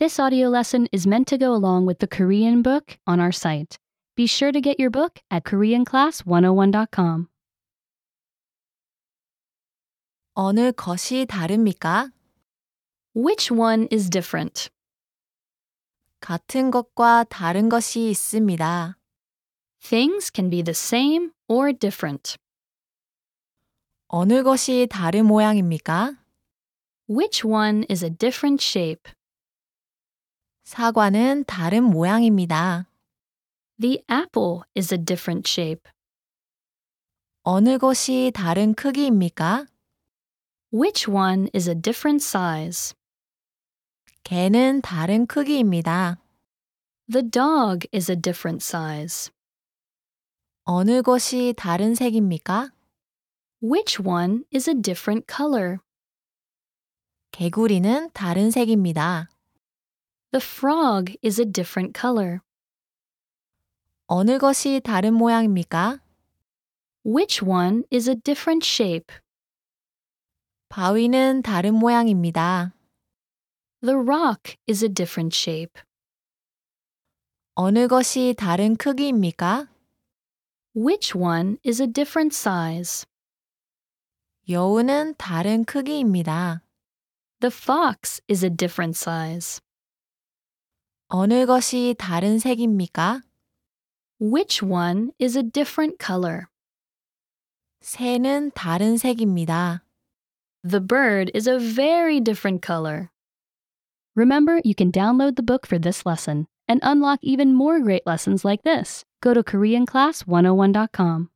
This audio lesson is meant to go along with the Korean book on our site. Be sure to get your book at KoreanClass101.com. 어느 것이 다릅니까? Which one is different? 같은 것과 다른 것이 있습니다. Things can be the same or different. 어느 것이 다른 모양입니까? Which one is a different shape? 사과는 다른 모양입니다. The apple is a different shape. 어느 것이 다른 크기입니까? Which one is a different size? 개는 다른 크기입니다. The dog is a different size. 어느 것이 다른 색입니까? Which one is a different color? 개구리는 다른 색입니다. The frog is a different color. 어느 것이 다른 모양입니까? Which one is a different shape? 바위는 다른 모양입니다. The rock is a different shape. 어느 것이 다른 크기입니까? Which one is a different size? 여우는 다른 크기입니다. The fox is a different size. 어느 것이 다른 색입니까? Which one is a different color? 새는 다른 색입니다. The bird is a very different color. Remember, you can download the book for this lesson and unlock even more great lessons like this. Go to KoreanClass101.com.